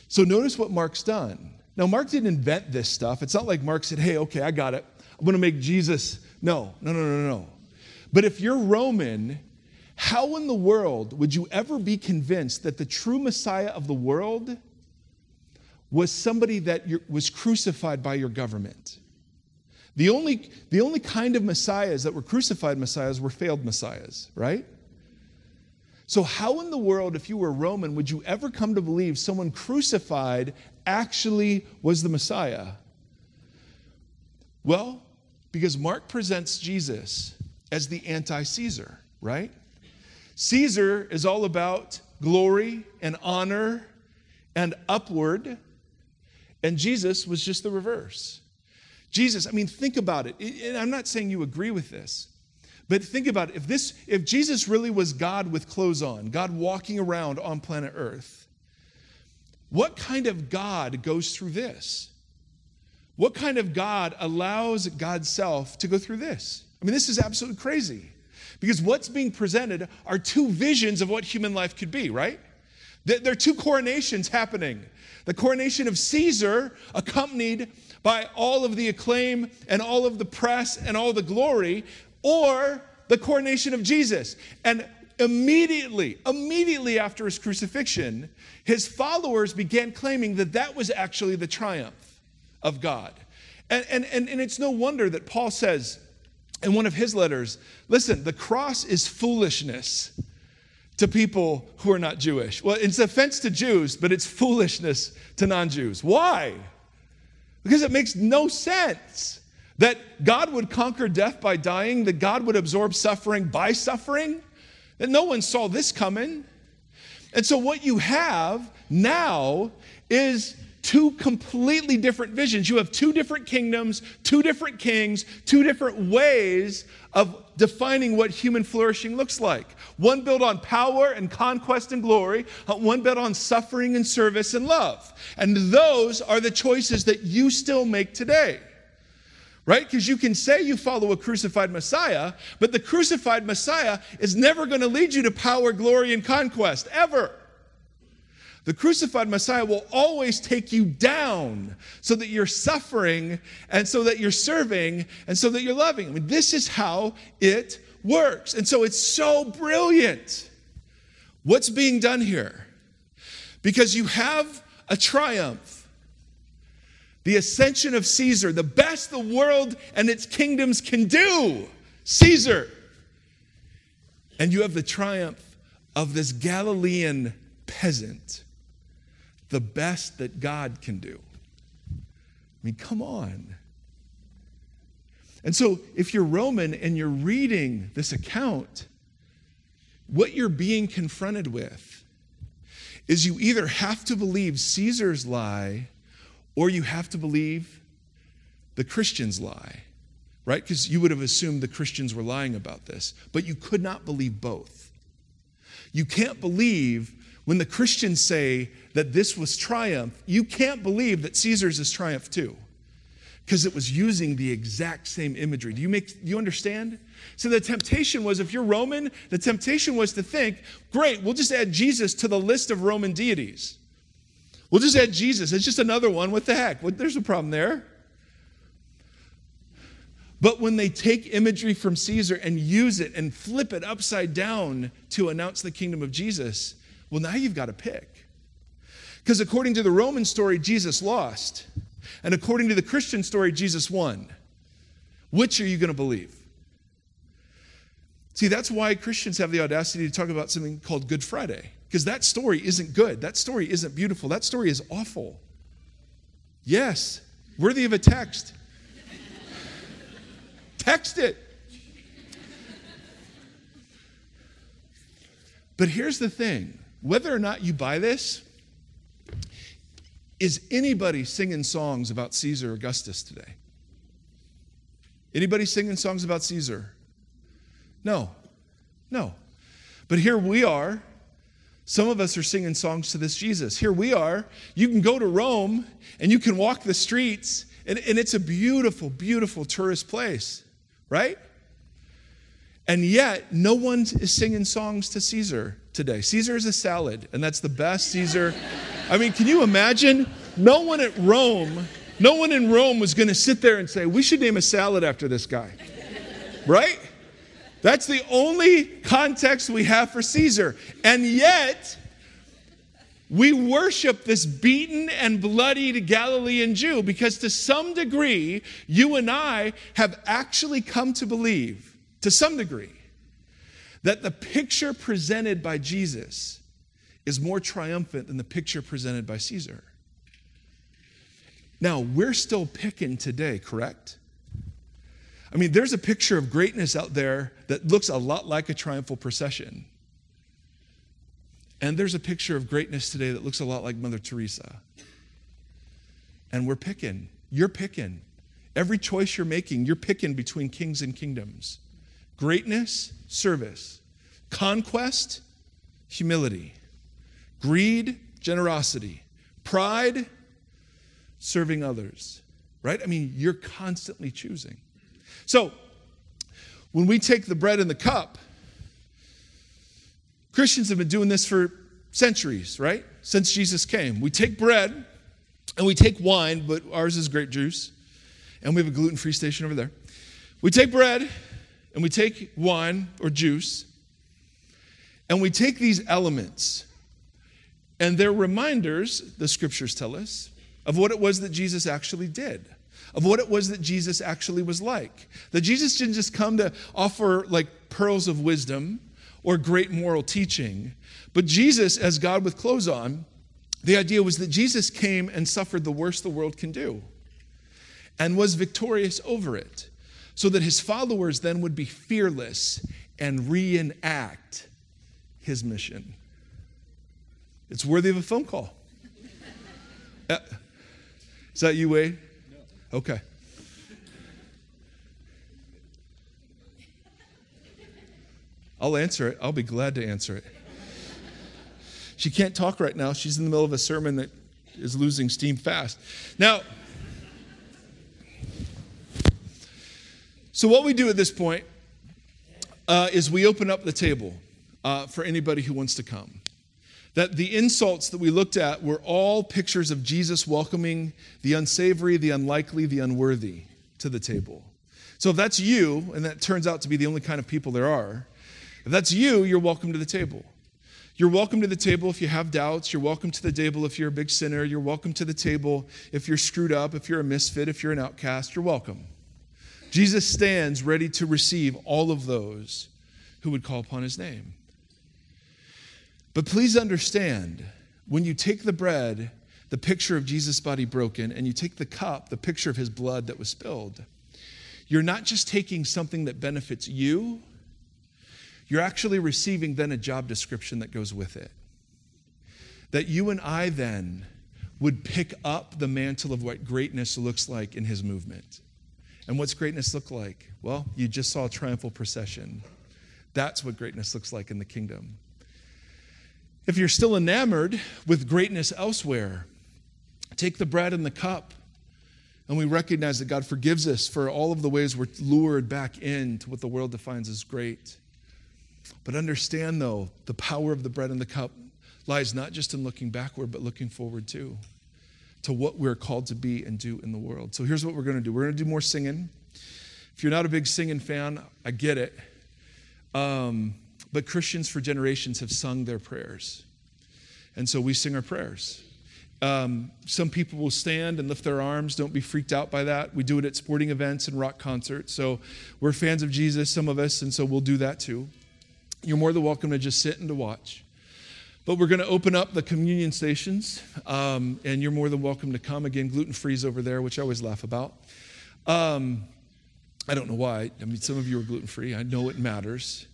[SPEAKER 2] So notice what Mark's done. Now, Mark didn't invent this stuff. It's not like Mark said, hey, okay, I got it. I'm going to make Jesus. No, no, no, no, no. But if you're Roman, how in the world would you ever be convinced that the true Messiah of the world was somebody that was crucified by your government. The only, the only kind of messiahs that were crucified messiahs were failed messiahs, right? So, how in the world, if you were Roman, would you ever come to believe someone crucified actually was the Messiah? Well, because Mark presents Jesus as the anti Caesar, right? Caesar is all about glory and honor and upward, and Jesus was just the reverse. Jesus, I mean, think about it. And I'm not saying you agree with this, but think about it. If this, if Jesus really was God with clothes on, God walking around on planet Earth, what kind of God goes through this? What kind of God allows God's self to go through this? I mean, this is absolutely crazy. Because what's being presented are two visions of what human life could be, right? There are two coronations happening. The coronation of Caesar, accompanied by all of the acclaim and all of the press and all the glory, or the coronation of Jesus. And immediately, immediately after his crucifixion, his followers began claiming that that was actually the triumph of God. And, and, and, and it's no wonder that Paul says in one of his letters listen, the cross is foolishness to people who are not Jewish. Well, it's offense to Jews, but it's foolishness to non Jews. Why? Because it makes no sense that God would conquer death by dying, that God would absorb suffering by suffering, that no one saw this coming. And so, what you have now is two completely different visions. You have two different kingdoms, two different kings, two different ways of defining what human flourishing looks like. One built on power and conquest and glory, uh, one built on suffering and service and love. And those are the choices that you still make today. Right? Because you can say you follow a crucified Messiah, but the crucified Messiah is never going to lead you to power, glory, and conquest, ever. The crucified Messiah will always take you down so that you're suffering and so that you're serving and so that you're loving. I mean, this is how it works. And so it's so brilliant. What's being done here? Because you have a triumph, the ascension of Caesar, the best the world and its kingdoms can do, Caesar. And you have the triumph of this Galilean peasant the best that God can do. I mean, come on. And so, if you're Roman and you're reading this account, what you're being confronted with is you either have to believe Caesar's lie or you have to believe the Christian's lie, right? Because you would have assumed the Christians were lying about this, but you could not believe both. You can't believe when the Christians say that this was triumph, you can't believe that Caesar's is triumph too, because it was using the exact same imagery. Do you make you understand? So the temptation was, if you're Roman, the temptation was to think, great, we'll just add Jesus to the list of Roman deities. We'll just add Jesus. It's just another one. What the heck? What, there's a problem there. But when they take imagery from Caesar and use it and flip it upside down to announce the kingdom of Jesus, well, now you've got to pick. Because according to the Roman story, Jesus lost. And according to the Christian story, Jesus won. Which are you going to believe? See, that's why Christians have the audacity to talk about something called Good Friday. Because that story isn't good. That story isn't beautiful. That story is awful. Yes, worthy of a text. text it. But here's the thing whether or not you buy this, is anybody singing songs about Caesar Augustus today? Anybody singing songs about Caesar? No. No. But here we are. Some of us are singing songs to this Jesus. Here we are. You can go to Rome and you can walk the streets, and, and it's a beautiful, beautiful tourist place, right? And yet, no one is singing songs to Caesar today. Caesar is a salad, and that's the best Caesar. I mean, can you imagine? No one at Rome, no one in Rome was going to sit there and say, we should name a salad after this guy, right? That's the only context we have for Caesar. And yet, We worship this beaten and bloodied Galilean Jew because, to some degree, you and I have actually come to believe, to some degree, that the picture presented by Jesus is more triumphant than the picture presented by Caesar. Now, we're still picking today, correct? I mean, there's a picture of greatness out there that looks a lot like a triumphal procession. And there's a picture of greatness today that looks a lot like Mother Teresa. And we're picking. You're picking. Every choice you're making, you're picking between kings and kingdoms. Greatness, service. Conquest, humility. Greed, generosity. Pride, serving others. Right? I mean, you're constantly choosing. So, when we take the bread and the cup, Christians have been doing this for centuries, right? Since Jesus came. We take bread and we take wine, but ours is grape juice, and we have a gluten free station over there. We take bread and we take wine or juice, and we take these elements, and they're reminders, the scriptures tell us, of what it was that Jesus actually did of what it was that Jesus actually was like. That Jesus didn't just come to offer like pearls of wisdom or great moral teaching, but Jesus, as God with clothes on, the idea was that Jesus came and suffered the worst the world can do and was victorious over it, so that his followers then would be fearless and reenact his mission. It's worthy of a phone call. Uh, is that you, Wade? No. Okay. I'll answer it. I'll be glad to answer it. She can't talk right now. She's in the middle of a sermon that is losing steam fast. Now, so what we do at this point uh, is we open up the table uh, for anybody who wants to come. That the insults that we looked at were all pictures of Jesus welcoming the unsavory, the unlikely, the unworthy to the table. So if that's you, and that turns out to be the only kind of people there are, if that's you, you're welcome to the table. You're welcome to the table if you have doubts. You're welcome to the table if you're a big sinner. You're welcome to the table if you're screwed up, if you're a misfit, if you're an outcast. You're welcome. Jesus stands ready to receive all of those who would call upon his name. But please understand when you take the bread, the picture of Jesus' body broken, and you take the cup, the picture of his blood that was spilled, you're not just taking something that benefits you you're actually receiving then a job description that goes with it. That you and I then would pick up the mantle of what greatness looks like in his movement. And what's greatness look like? Well, you just saw a triumphal procession. That's what greatness looks like in the kingdom. If you're still enamored with greatness elsewhere, take the bread and the cup and we recognize that God forgives us for all of the ways we're lured back into what the world defines as great. But understand, though, the power of the bread and the cup lies not just in looking backward, but looking forward too, to what we're called to be and do in the world. So here's what we're going to do we're going to do more singing. If you're not a big singing fan, I get it. Um, but Christians for generations have sung their prayers. And so we sing our prayers. Um, some people will stand and lift their arms. Don't be freaked out by that. We do it at sporting events and rock concerts. So we're fans of Jesus, some of us, and so we'll do that too. You're more than welcome to just sit and to watch. But we're going to open up the communion stations, um, and you're more than welcome to come. Again, gluten free is over there, which I always laugh about. Um, I don't know why. I mean, some of you are gluten free. I know it matters.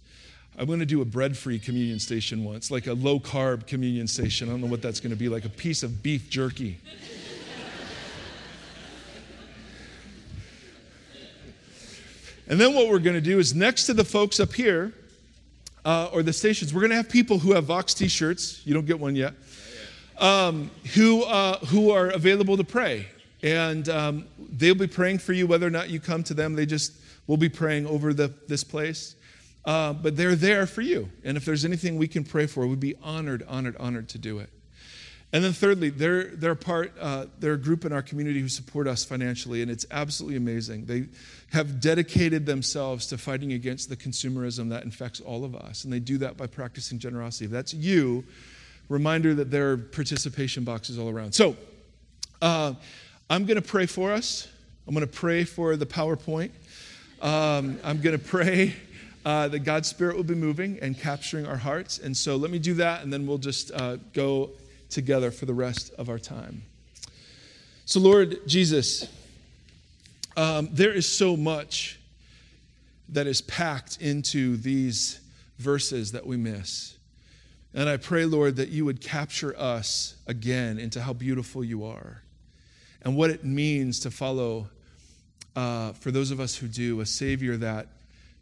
[SPEAKER 2] I'm going to do a bread free communion station once, like a low carb communion station. I don't know what that's going to be, like a piece of beef jerky. and then what we're going to do is next to the folks up here, uh, or the stations, we're going to have people who have Vox t shirts. You don't get one yet. Um, who, uh, who are available to pray. And um, they'll be praying for you whether or not you come to them. They just will be praying over the, this place. Uh, but they're there for you. And if there's anything we can pray for, we'd be honored, honored, honored to do it. And then thirdly, they're, they're part, uh, they're a group in our community who support us financially, and it's absolutely amazing. They have dedicated themselves to fighting against the consumerism that infects all of us, and they do that by practicing generosity. If that's you, Reminder that there are participation boxes all around. So, uh, I'm going to pray for us. I'm going to pray for the PowerPoint. Um, I'm going to pray uh, that God's Spirit will be moving and capturing our hearts. And so let me do that, and then we'll just uh, go together for the rest of our time. So, Lord Jesus, um, there is so much that is packed into these verses that we miss. And I pray, Lord, that you would capture us again into how beautiful you are and what it means to follow, uh, for those of us who do, a Savior that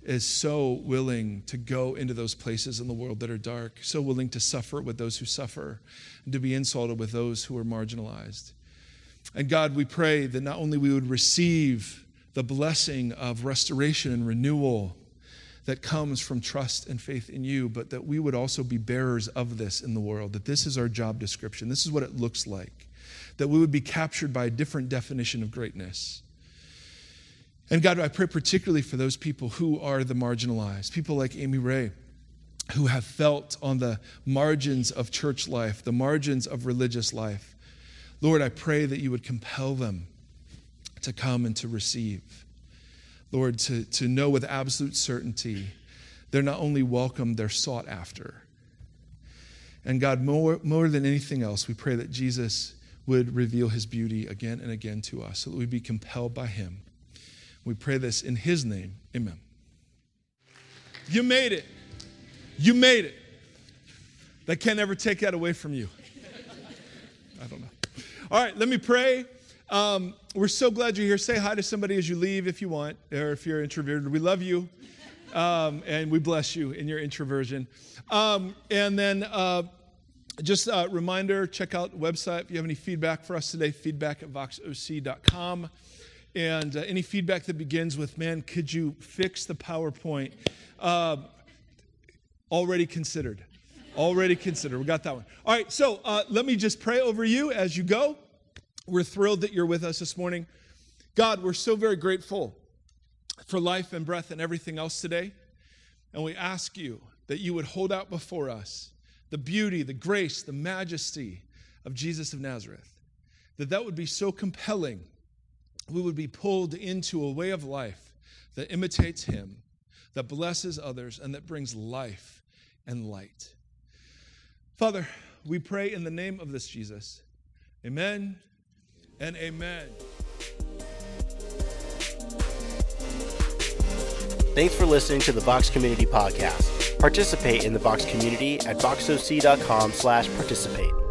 [SPEAKER 2] is so willing to go into those places in the world that are dark, so willing to suffer with those who suffer, and to be insulted with those who are marginalized. And God, we pray that not only we would receive the blessing of restoration and renewal that comes from trust and faith in you, but that we would also be bearers of this in the world, that this is our job description, this is what it looks like, that we would be captured by a different definition of greatness. And God, I pray particularly for those people who are the marginalized, people like Amy Ray, who have felt on the margins of church life, the margins of religious life. Lord, I pray that you would compel them to come and to receive. Lord, to, to know with absolute certainty they're not only welcome, they're sought after. And God, more, more than anything else, we pray that Jesus would reveal his beauty again and again to us so that we'd be compelled by him. We pray this in his name. Amen. You made it. You made it. They can't ever take that away from you. I don't know. All right, let me pray. Um, we're so glad you're here. Say hi to somebody as you leave if you want, or if you're introverted. We love you, um, and we bless you in your introversion. Um, and then uh, just a reminder check out the website if you have any feedback for us today, feedback at voxoc.com. And uh, any feedback that begins with, man, could you fix the PowerPoint? Uh, already considered. Already considered. We got that one. All right, so uh, let me just pray over you as you go. We're thrilled that you're with us this morning. God, we're so very grateful for life and breath and everything else today. And we ask you that you would hold out before us the beauty, the grace, the majesty of Jesus of Nazareth. That that would be so compelling. We would be pulled into a way of life that imitates him, that blesses others, and that brings life and light. Father, we pray in the name of this Jesus. Amen and amen.
[SPEAKER 1] Thanks for listening to the Vox Community Podcast. Participate in the Vox community at voxoc.com slash participate.